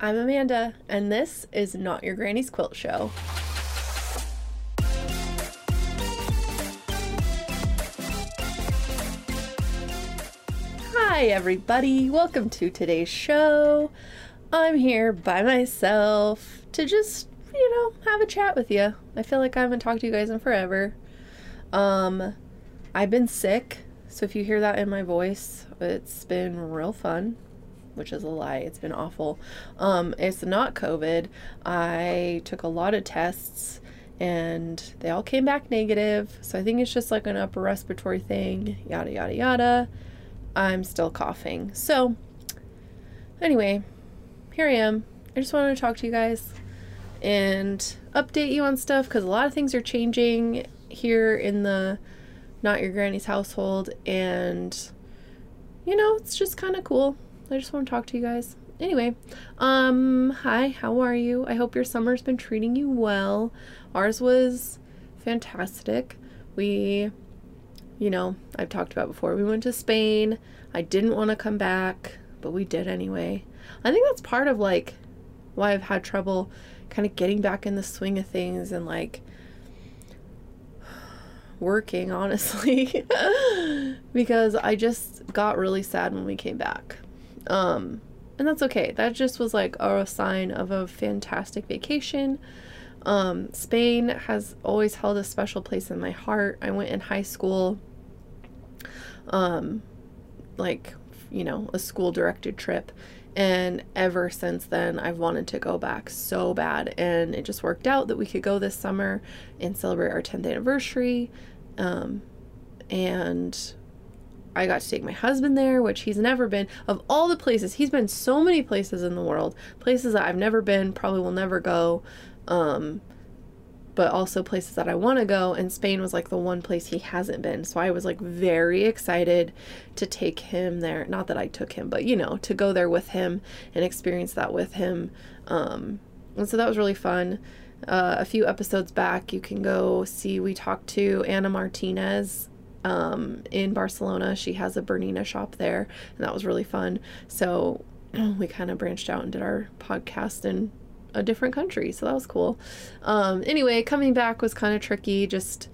I'm Amanda, and this is Not Your Granny's Quilt Show. Hi, everybody. Welcome to today's show. I'm here by myself to just, you know, have a chat with you. I feel like I haven't talked to you guys in forever. Um, I've been sick, so if you hear that in my voice, it's been real fun which is a lie. It's been awful. Um, it's not COVID. I took a lot of tests and they all came back negative. So I think it's just like an upper respiratory thing, yada, yada, yada. I'm still coughing. So, anyway, here I am. I just wanted to talk to you guys and update you on stuff because a lot of things are changing here in the Not Your Granny's household. And, you know, it's just kind of cool. I just want to talk to you guys. Anyway, um, hi, how are you? I hope your summer's been treating you well. Ours was fantastic. We, you know, I've talked about before, we went to Spain. I didn't want to come back, but we did anyway. I think that's part of like why I've had trouble kind of getting back in the swing of things and like working, honestly, because I just got really sad when we came back. Um, and that's okay. That just was like a sign of a fantastic vacation. Um, Spain has always held a special place in my heart. I went in high school, um, like, you know, a school directed trip. And ever since then, I've wanted to go back so bad. And it just worked out that we could go this summer and celebrate our 10th anniversary. Um, and I got to take my husband there, which he's never been. Of all the places, he's been so many places in the world, places that I've never been, probably will never go, um, but also places that I want to go. And Spain was like the one place he hasn't been. So I was like very excited to take him there. Not that I took him, but you know, to go there with him and experience that with him. Um, and so that was really fun. Uh, a few episodes back, you can go see we talked to Anna Martinez um, in Barcelona. She has a Bernina shop there, and that was really fun. So we kind of branched out and did our podcast in a different country, so that was cool. Um, anyway, coming back was kind of tricky, just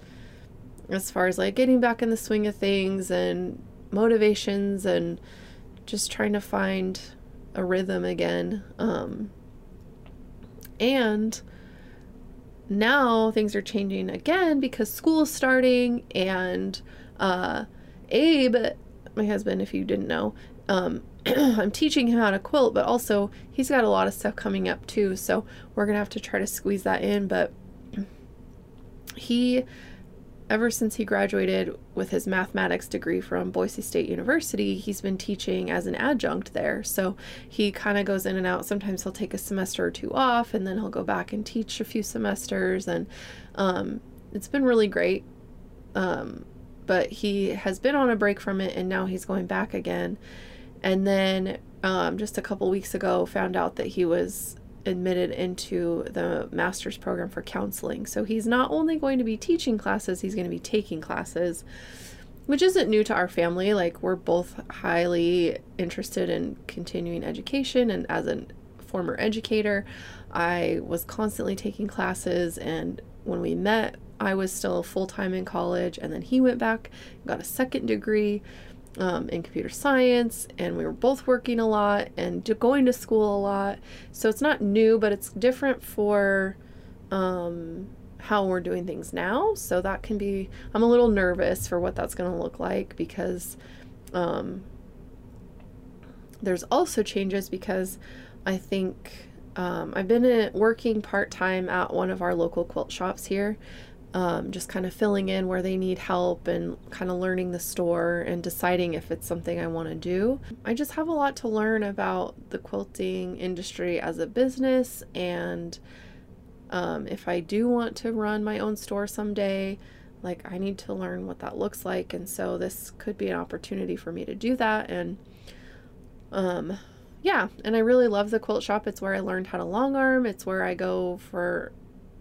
as far as like getting back in the swing of things and motivations and just trying to find a rhythm again. Um, and now things are changing again because school's starting and uh, Abe, my husband, if you didn't know, um, I'm teaching him how to quilt, but also he's got a lot of stuff coming up too, so we're gonna have to try to squeeze that in. But he, ever since he graduated with his mathematics degree from Boise State University, he's been teaching as an adjunct there. So he kind of goes in and out. Sometimes he'll take a semester or two off, and then he'll go back and teach a few semesters, and um, it's been really great. Um, but he has been on a break from it and now he's going back again. And then um, just a couple weeks ago, found out that he was admitted into the master's program for counseling. So he's not only going to be teaching classes, he's going to be taking classes, which isn't new to our family. Like, we're both highly interested in continuing education, and as a former educator, I was constantly taking classes. And when we met, I was still full time in college, and then he went back, got a second degree um, in computer science, and we were both working a lot and going to school a lot. So it's not new, but it's different for um, how we're doing things now. So that can be, I'm a little nervous for what that's going to look like because um, there's also changes because I think. Um, I've been working part time at one of our local quilt shops here, um, just kind of filling in where they need help and kind of learning the store and deciding if it's something I want to do. I just have a lot to learn about the quilting industry as a business and um, if I do want to run my own store someday, like I need to learn what that looks like. And so this could be an opportunity for me to do that. And um, yeah, and I really love the quilt shop. It's where I learned how to long arm. It's where I go for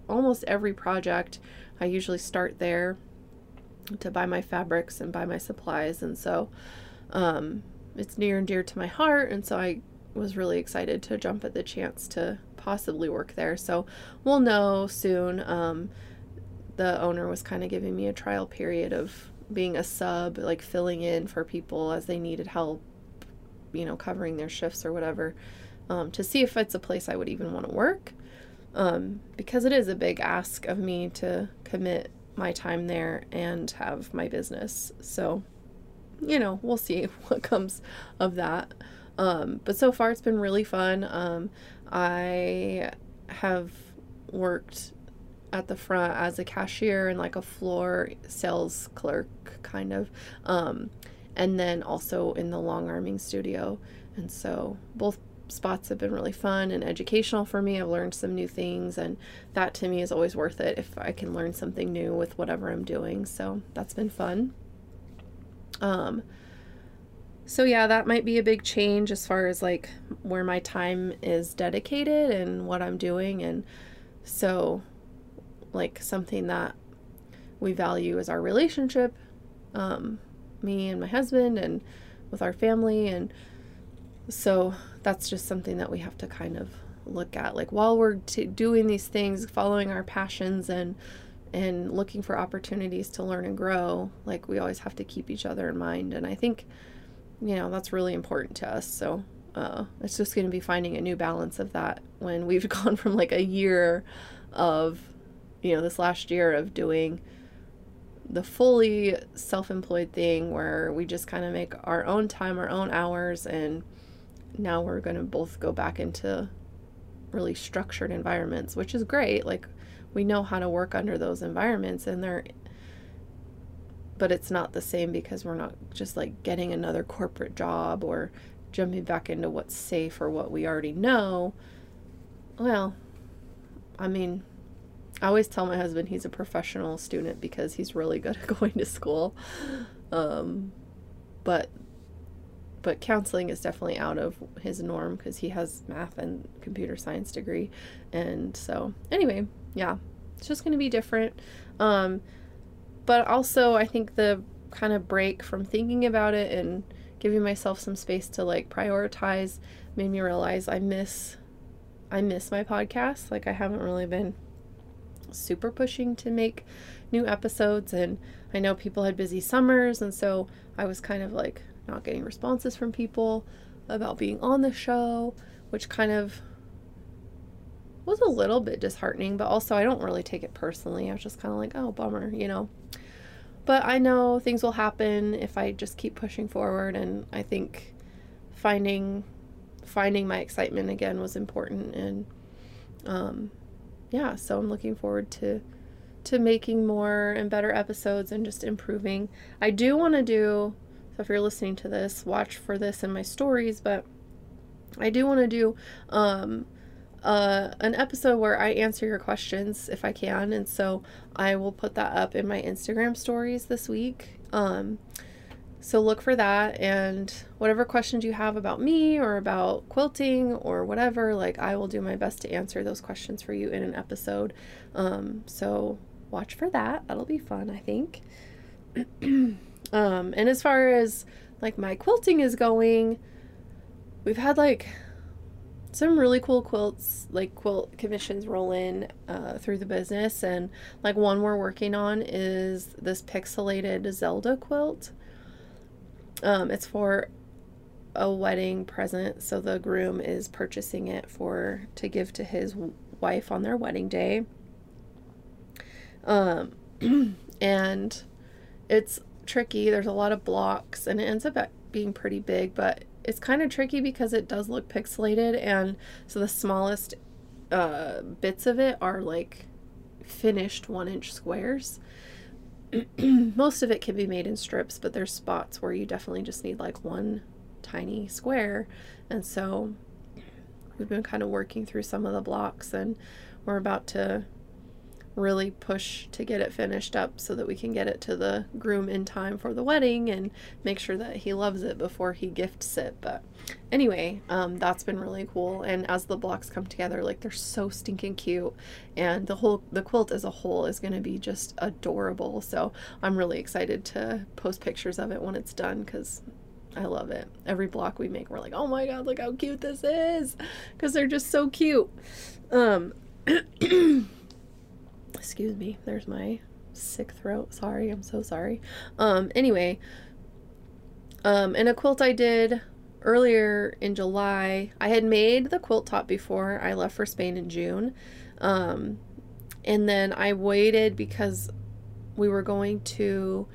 almost every project. I usually start there to buy my fabrics and buy my supplies. And so um, it's near and dear to my heart. And so I was really excited to jump at the chance to possibly work there. So we'll know soon. Um, the owner was kind of giving me a trial period of being a sub, like filling in for people as they needed help, you know, covering their shifts or whatever, um, to see if it's a place I would even want to work. Um, because it is a big ask of me to commit my time there and have my business. So, you know, we'll see what comes of that. Um, but so far, it's been really fun. Um, I have worked at the front as a cashier and like a floor sales clerk, kind of. Um, and then also in the long arming studio. And so both spots have been really fun and educational for me. I've learned some new things, and that to me is always worth it if I can learn something new with whatever I'm doing. So that's been fun. Um, so yeah, that might be a big change as far as like where my time is dedicated and what I'm doing and so like something that we value is our relationship um, me and my husband and with our family and so that's just something that we have to kind of look at like while we're t- doing these things following our passions and and looking for opportunities to learn and grow like we always have to keep each other in mind and i think you know, that's really important to us. So uh, it's just going to be finding a new balance of that when we've gone from like a year of, you know, this last year of doing the fully self employed thing where we just kind of make our own time, our own hours, and now we're going to both go back into really structured environments, which is great. Like, we know how to work under those environments, and they're but it's not the same because we're not just like getting another corporate job or jumping back into what's safe or what we already know. Well, I mean, I always tell my husband he's a professional student because he's really good at going to school. Um, but but counseling is definitely out of his norm because he has math and computer science degree and so anyway yeah it's just going to be different um, but also, I think the kind of break from thinking about it and giving myself some space to like prioritize made me realize I miss I miss my podcast. Like I haven't really been super pushing to make new episodes and I know people had busy summers and so I was kind of like not getting responses from people about being on the show, which kind of was a little bit disheartening, but also I don't really take it personally. I was just kind of like, oh, bummer, you know. But I know things will happen if I just keep pushing forward and I think finding finding my excitement again was important and um yeah, so I'm looking forward to to making more and better episodes and just improving. I do want to do so if you're listening to this, watch for this in my stories, but I do want to do um uh, an episode where I answer your questions if I can, and so I will put that up in my Instagram stories this week. Um, so look for that, and whatever questions you have about me or about quilting or whatever, like I will do my best to answer those questions for you in an episode. Um, so watch for that. That'll be fun, I think. um, and as far as like my quilting is going, we've had like some really cool quilts, like quilt commissions roll in uh, through the business. And like one we're working on is this pixelated Zelda quilt. Um, it's for a wedding present, so the groom is purchasing it for to give to his wife on their wedding day. Um, and it's tricky. There's a lot of blocks, and it ends up being pretty big, but it's kind of tricky because it does look pixelated and so the smallest uh, bits of it are like finished one inch squares most of it can be made in strips but there's spots where you definitely just need like one tiny square and so we've been kind of working through some of the blocks and we're about to really push to get it finished up so that we can get it to the groom in time for the wedding and make sure that he loves it before he gifts it. But anyway, um, that's been really cool. And as the blocks come together, like they're so stinking cute, and the whole the quilt as a whole is going to be just adorable. So I'm really excited to post pictures of it when it's done because I love it. Every block we make, we're like, oh my god, look how cute this is, because they're just so cute. Um, excuse me. There's my sick throat. Sorry, I'm so sorry. Um, anyway, um, and a quilt I did earlier in July. I had made the quilt top before I left for Spain in June. Um, and then I waited because we were going to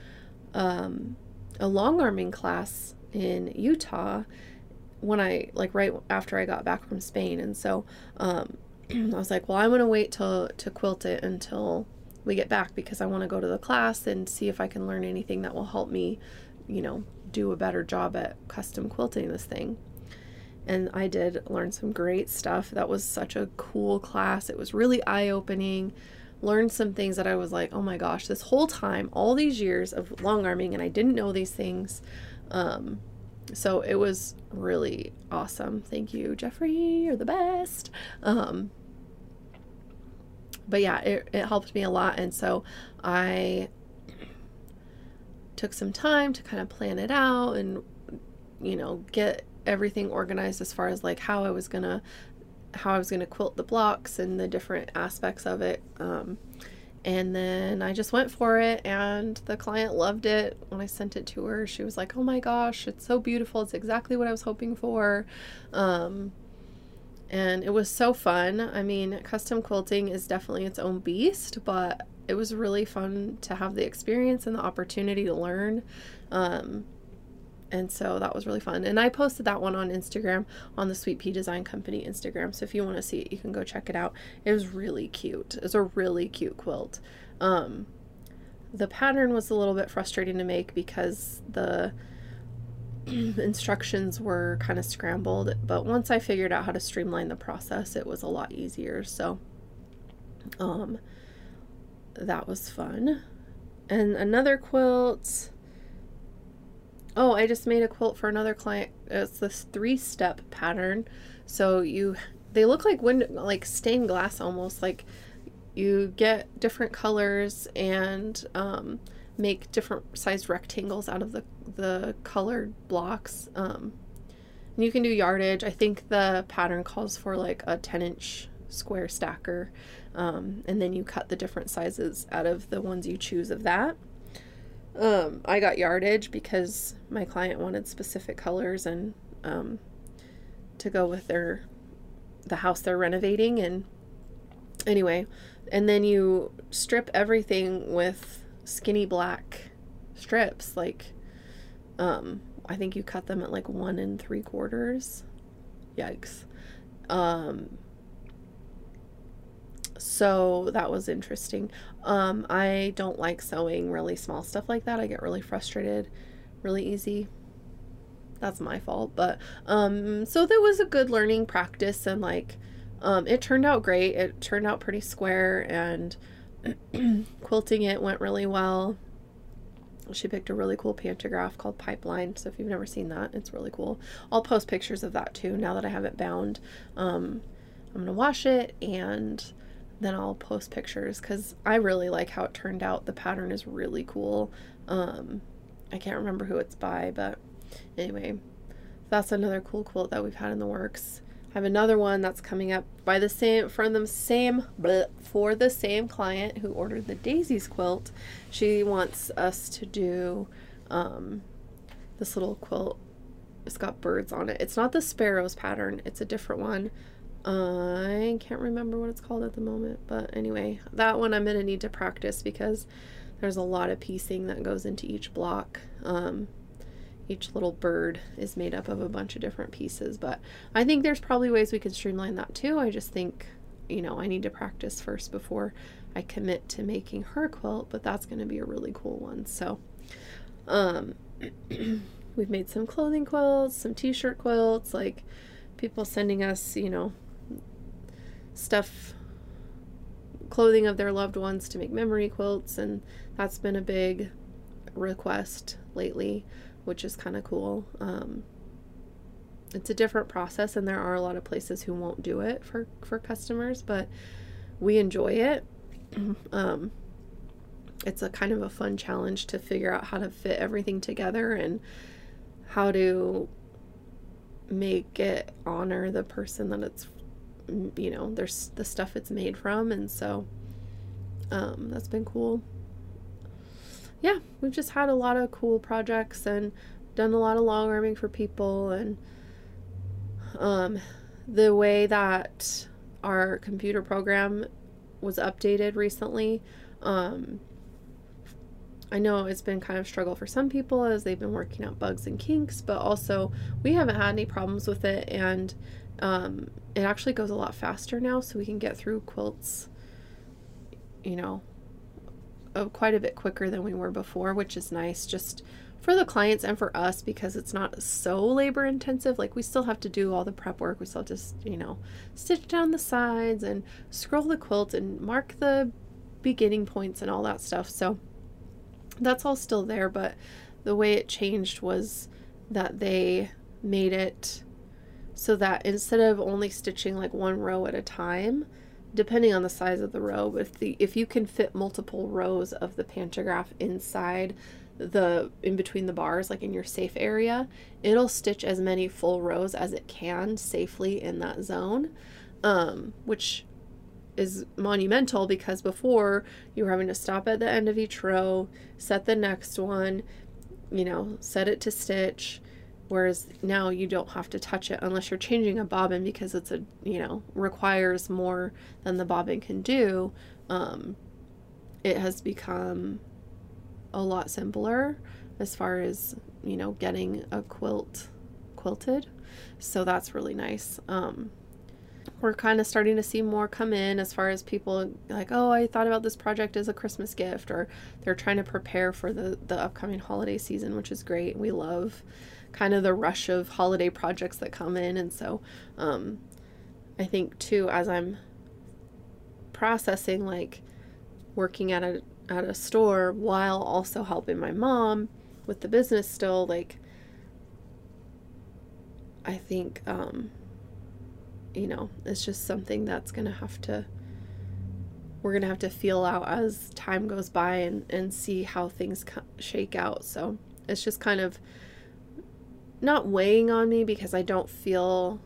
um, a long arming class in Utah when I like right after I got back from Spain, and so um, I was like, well, I'm gonna wait till to quilt it until we get back because I want to go to the class and see if I can learn anything that will help me, you know, do a better job at custom quilting this thing. And I did learn some great stuff. That was such a cool class. It was really eye opening. Learned some things that I was like, oh my gosh, this whole time, all these years of long arming, and I didn't know these things. Um, so it was really awesome. Thank you, Jeffrey. You're the best. Um, but yeah, it, it helped me a lot. And so I took some time to kind of plan it out and, you know, get everything organized as far as like how I was going to how I was going to quilt the blocks and the different aspects of it. Um, and then I just went for it, and the client loved it. When I sent it to her, she was like, Oh my gosh, it's so beautiful. It's exactly what I was hoping for. Um, and it was so fun. I mean, custom quilting is definitely its own beast, but it was really fun to have the experience and the opportunity to learn. Um, and so that was really fun. And I posted that one on Instagram on the Sweet Pea Design Company Instagram. So if you want to see it, you can go check it out. It was really cute. It was a really cute quilt. Um, the pattern was a little bit frustrating to make because the instructions were kind of scrambled, but once I figured out how to streamline the process, it was a lot easier. So, um, that was fun. And another quilt. Oh, I just made a quilt for another client. It's this three-step pattern. So you, they look like window, like stained glass almost. Like you get different colors and um, make different sized rectangles out of the, the colored blocks. Um, and you can do yardage. I think the pattern calls for like a 10 inch square stacker. Um, and then you cut the different sizes out of the ones you choose of that. Um, I got yardage because my client wanted specific colors and um, to go with their the house they're renovating and anyway and then you strip everything with skinny black strips like um i think you cut them at like one and three quarters. Yikes. Um so that was interesting. Um i don't like sewing really small stuff like that. I get really frustrated really easy. That's my fault but um so there was a good learning practice and like um it turned out great. It turned out pretty square and quilting it went really well. She picked a really cool pantograph called Pipeline. So if you've never seen that, it's really cool. I'll post pictures of that too now that I have it bound. Um, I'm going to wash it and then I'll post pictures because I really like how it turned out. The pattern is really cool. Um, I can't remember who it's by, but anyway, that's another cool quilt that we've had in the works. I have another one that's coming up by the same from the same bleh, for the same client who ordered the daisies quilt. She wants us to do um, this little quilt. It's got birds on it. It's not the sparrows pattern. It's a different one. I can't remember what it's called at the moment, but anyway, that one I'm gonna need to practice because there's a lot of piecing that goes into each block. Um, each little bird is made up of a bunch of different pieces. But I think there's probably ways we could streamline that too. I just think, you know, I need to practice first before I commit to making her quilt, but that's going to be a really cool one. So, um, we've made some clothing quilts, some t-shirt quilts, like people sending us, you know, stuff clothing of their loved ones to make memory quilts and that's been a big request lately which is kind of cool. Um, it's a different process, and there are a lot of places who won't do it for for customers, but we enjoy it. um, it's a kind of a fun challenge to figure out how to fit everything together and how to make it honor the person that it's you know there's the stuff it's made from and so um, that's been cool yeah we've just had a lot of cool projects and done a lot of long arming for people and um, the way that our computer program was updated recently um, I know it's been kind of struggle for some people as they've been working out bugs and kinks, but also we haven't had any problems with it, and um, it actually goes a lot faster now, so we can get through quilts, you know, quite a bit quicker than we were before, which is nice just for the clients and for us because it's not so labor intensive. Like we still have to do all the prep work. We still just, you know, stitch down the sides and scroll the quilt and mark the beginning points and all that stuff. So that's all still there, but the way it changed was that they made it so that instead of only stitching like one row at a time, depending on the size of the row, if the if you can fit multiple rows of the pantograph inside the in between the bars like in your safe area, it'll stitch as many full rows as it can safely in that zone. Um, which is monumental because before you were having to stop at the end of each row, set the next one, you know, set it to stitch. Whereas now you don't have to touch it unless you're changing a bobbin because it's a, you know, requires more than the bobbin can do. Um, it has become a lot simpler as far as, you know, getting a quilt quilted. So that's really nice. Um, we're kind of starting to see more come in as far as people like, oh, I thought about this project as a Christmas gift, or they're trying to prepare for the, the upcoming holiday season, which is great. We love kind of the rush of holiday projects that come in. And so um, I think, too, as I'm processing, like working at a, at a store while also helping my mom with the business still, like, I think um, you know, it's just something that's to have to we're to have to feel out as time goes by and, and see how things shake out. So it's just kind of not weighing on me because I don't feel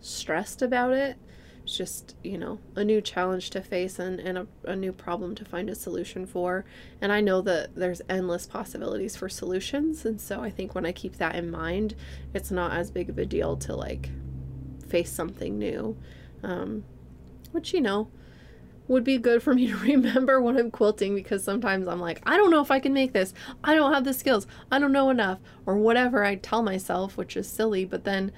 stressed about it. It's just, you know, a new challenge to face and, and a, a new problem to find a solution for. And I know that there's endless possibilities for solutions. And so I think when I keep that in mind, it's not as big of a deal to like face something new. Um, which, you know, would be good for me to remember when I'm quilting because sometimes I'm like, I don't know if I can make this. I don't have the skills. I don't know enough. Or whatever I tell myself, which is silly. But then,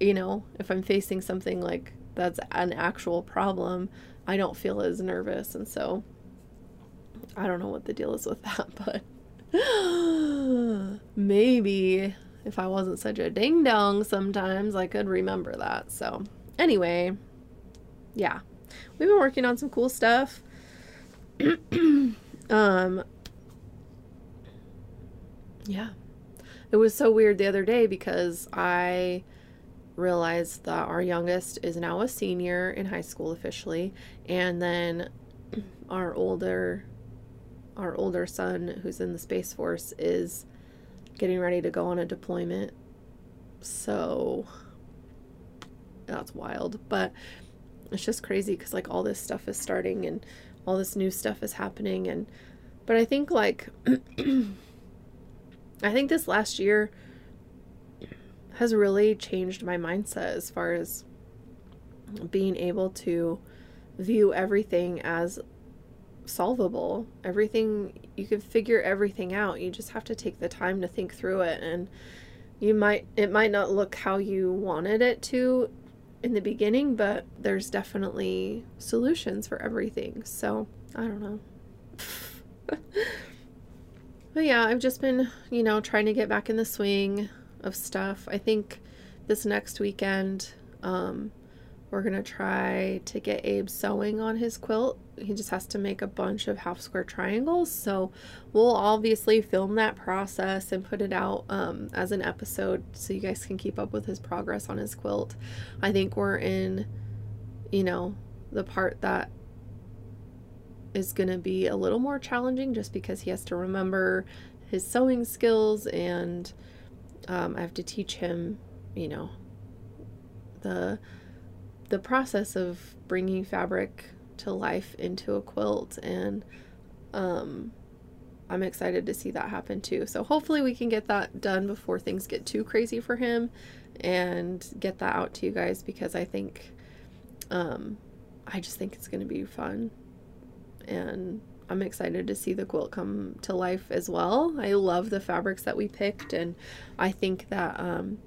you know, if I'm facing something like that's an actual problem, I don't feel as nervous. And so I don't know what the deal is with that, but maybe if I wasn't such a ding dong sometimes, I could remember that. So, anyway, yeah. We've been working on some cool stuff. um Yeah. It was so weird the other day because I realized that our youngest is now a senior in high school officially and then our older our older son who's in the space force is getting ready to go on a deployment. So that's wild. But it's just crazy because like all this stuff is starting and all this new stuff is happening and but I think like I think this last year has really changed my mindset as far as being able to view everything as solvable. Everything, you can figure everything out. You just have to take the time to think through it. And you might, it might not look how you wanted it to in the beginning, but there's definitely solutions for everything. So I don't know. but yeah, I've just been, you know, trying to get back in the swing of stuff. I think this next weekend, um, we're going to try to get Abe sewing on his quilt. He just has to make a bunch of half square triangles. So we'll obviously film that process and put it out um, as an episode so you guys can keep up with his progress on his quilt. I think we're in, you know, the part that is going to be a little more challenging just because he has to remember his sewing skills and Um, I have to teach him, you know, the the process of bringing fabric to life into a quilt and um, I'm excited to see that happen too. So hopefully we can get that done before things get too crazy for him and get that out to you guys because I think um, I just think it's going to be fun and I'm excited to see the quilt come to life as well. I love the fabrics that we picked and I think that um,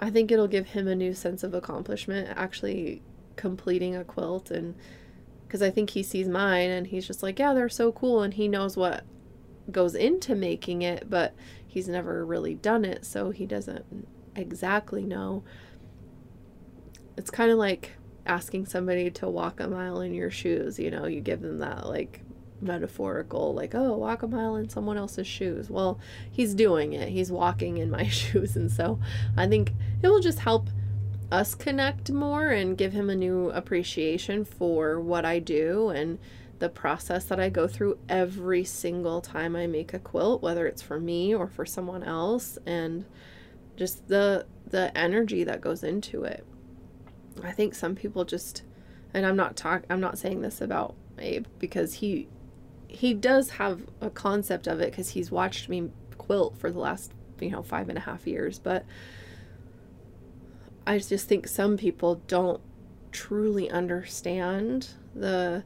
I think it'll give him a new sense of accomplishment actually completing a quilt and because I think he sees mine and he's just like, yeah, they're so cool and he knows what goes into making it, but he's never really done it, so he doesn't exactly know. It's kind of like asking somebody to walk a mile in your shoes, you know, you give them that like metaphorical like oh walk a mile in someone else's shoes well he's doing it he's walking in my shoes and so i think it will just help us connect more and give him a new appreciation for what i do and the process that i go through every single time i make a quilt whether it's for me or for someone else and just the the energy that goes into it. I think some people just and i'm not talk i'm not saying this about Abe because he he does have a concept of it because he's watched me quilt for the last you know five and a half years but i just think some people don't truly understand the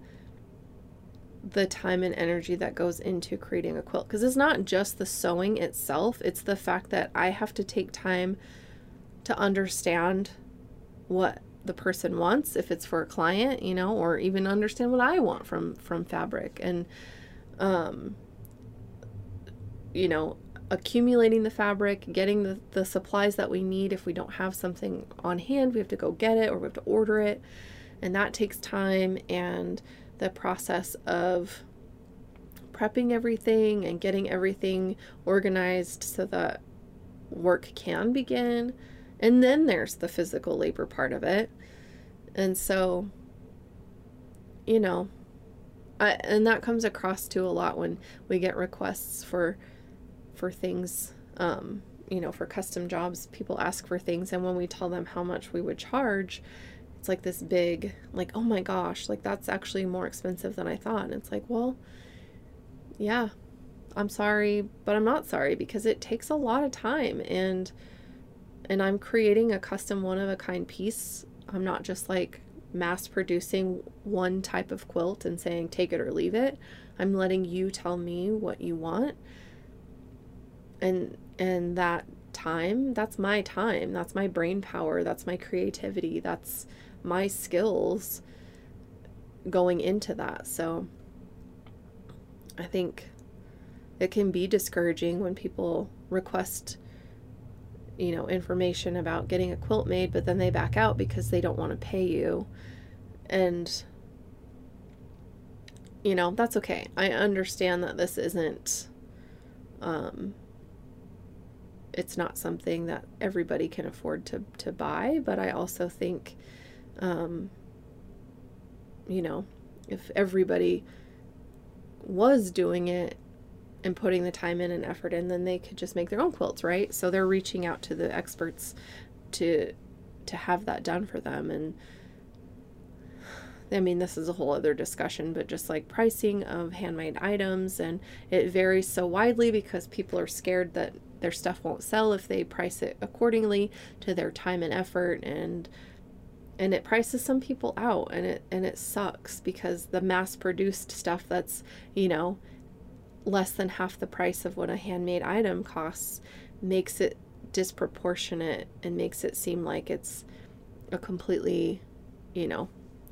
the time and energy that goes into creating a quilt. Because it's not just the sewing itself it's the fact that i have to take time to understand what the person wants if it's for a client you know or even understand what i want from from fabric. And um, you know, accumulating the fabric, getting the, the supplies that we need. If we don't have something on hand, we have to go get it or we have to order it. And that takes time and the process of prepping everything and getting everything organized so that work can begin. And then there's the physical labor part of it. And so, you know, I, and that comes across too a lot when we get requests for for things um, you know for custom jobs people ask for things and when we tell them how much we would charge it's like this big like oh my gosh like that's actually more expensive than i thought and it's like well yeah i'm sorry but i'm not sorry because it takes a lot of time and and i'm creating a custom one of a kind piece i'm not just like mass producing one type of quilt and saying take it or leave it. I'm letting you tell me what you want. And and that time, that's my time. That's my brain power. That's my creativity. That's my skills going into that. So I think it can be discouraging when people request you know, information about getting a quilt made, but then they back out because they don't want to pay you. And, you know, that's okay. I understand that this isn't, um, it's not something that everybody can afford to, to buy, but I also think, um, you know, if everybody was doing it and putting the time in and effort in, then they could just make their own quilts, right? So they're reaching out to the experts to to have that done for them and I mean, this is a whole other discussion, but just like pricing of handmade items, and it varies so widely because people are scared that their stuff won't sell if they price it accordingly to their time and effort, and and it prices some people out, and it and it sucks because the mass-produced stuff that's you know less than half the price of what a handmade item costs makes it disproportionate and makes it seem like it's a completely, you know,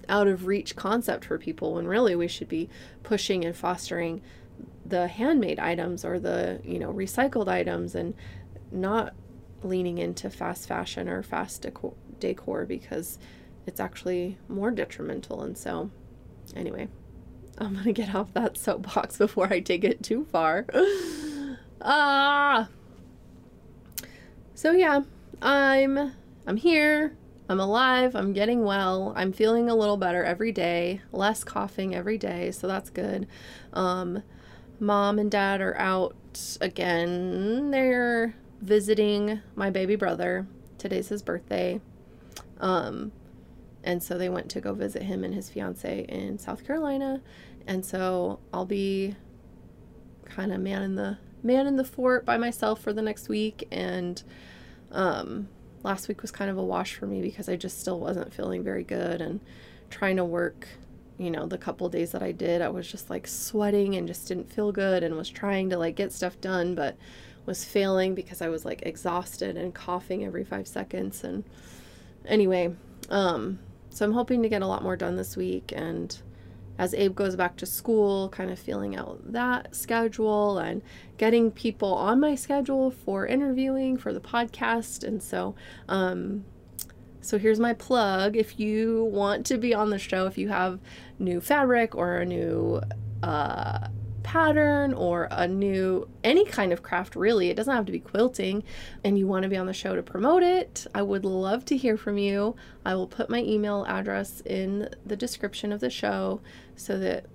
out of reach concept for people when really we should be pushing and fostering the handmade items or the, you know, recycled items and not leaning into fast fashion or fast decor, decor because it's actually more detrimental. And so, anyway, I'm gonna get off that soapbox before I take it too far. ah. So yeah, I'm I'm here. I'm alive. I'm getting well. I'm feeling a little better every day. Less coughing every day, so that's good. Um, mom and dad are out again. They're visiting my baby brother. Today's his birthday. Um, and so they went to go visit him and his fiance in South Carolina. And so I'll be kind of man in the man in the fort by myself for the next week and um last week was kind of a wash for me because I just still wasn't feeling very good and trying to work you know the couple days that I did I was just like sweating and just didn't feel good and was trying to like get stuff done but was failing because I was like exhausted and coughing every 5 seconds and anyway um so I'm hoping to get a lot more done this week and as Abe goes back to school, kind of feeling out that schedule and getting people on my schedule for interviewing for the podcast. And so, um, so here's my plug. If you want to be on the show, if you have new fabric or a new uh, pattern or a new any kind of craft really. It doesn't have to be quilting. And you want to be on the show to promote it i would love to hear from you. I will put my email address in the description of the show so that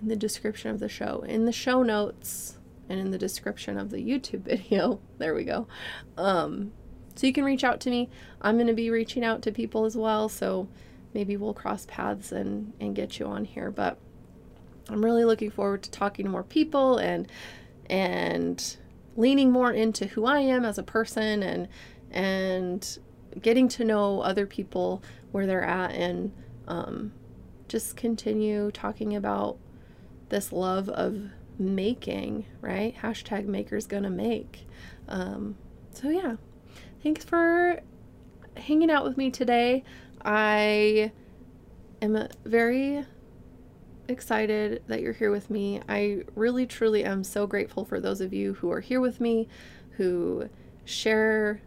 in the description of the show in the show notes and in the description of the youtube video. There we go. Um, so you can reach out to me. I'm going to be reaching out to people as well. So maybe we'll cross paths and and get you on here but I'm really looking forward to talking to more people and and leaning more into who I am as a person and and getting to know other people where they're at and um, just continue talking about this love of making, right? Hashtag makers gonna make. Um, so yeah, thanks for hanging out with me today. I am very excited that you're here with me. I really, truly am so grateful for those of you who are here with me, who share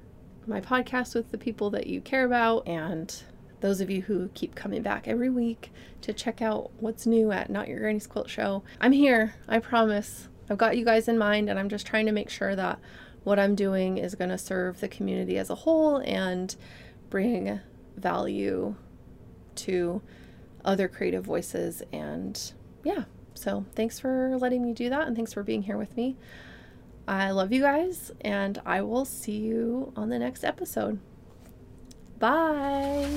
my podcast with the people that you care about, and those of you who keep coming back every week to check out what's new at Not Your Granny's Quilt Show. I'm here, I promise. I've got you guys in mind, and I'm just trying to make sure that what I'm doing is going to serve the community as a whole and bring value to other creative voices. And yeah, so thanks for letting me do that and thanks for being here with me. I love you guys, and I will see you on the next episode. Bye.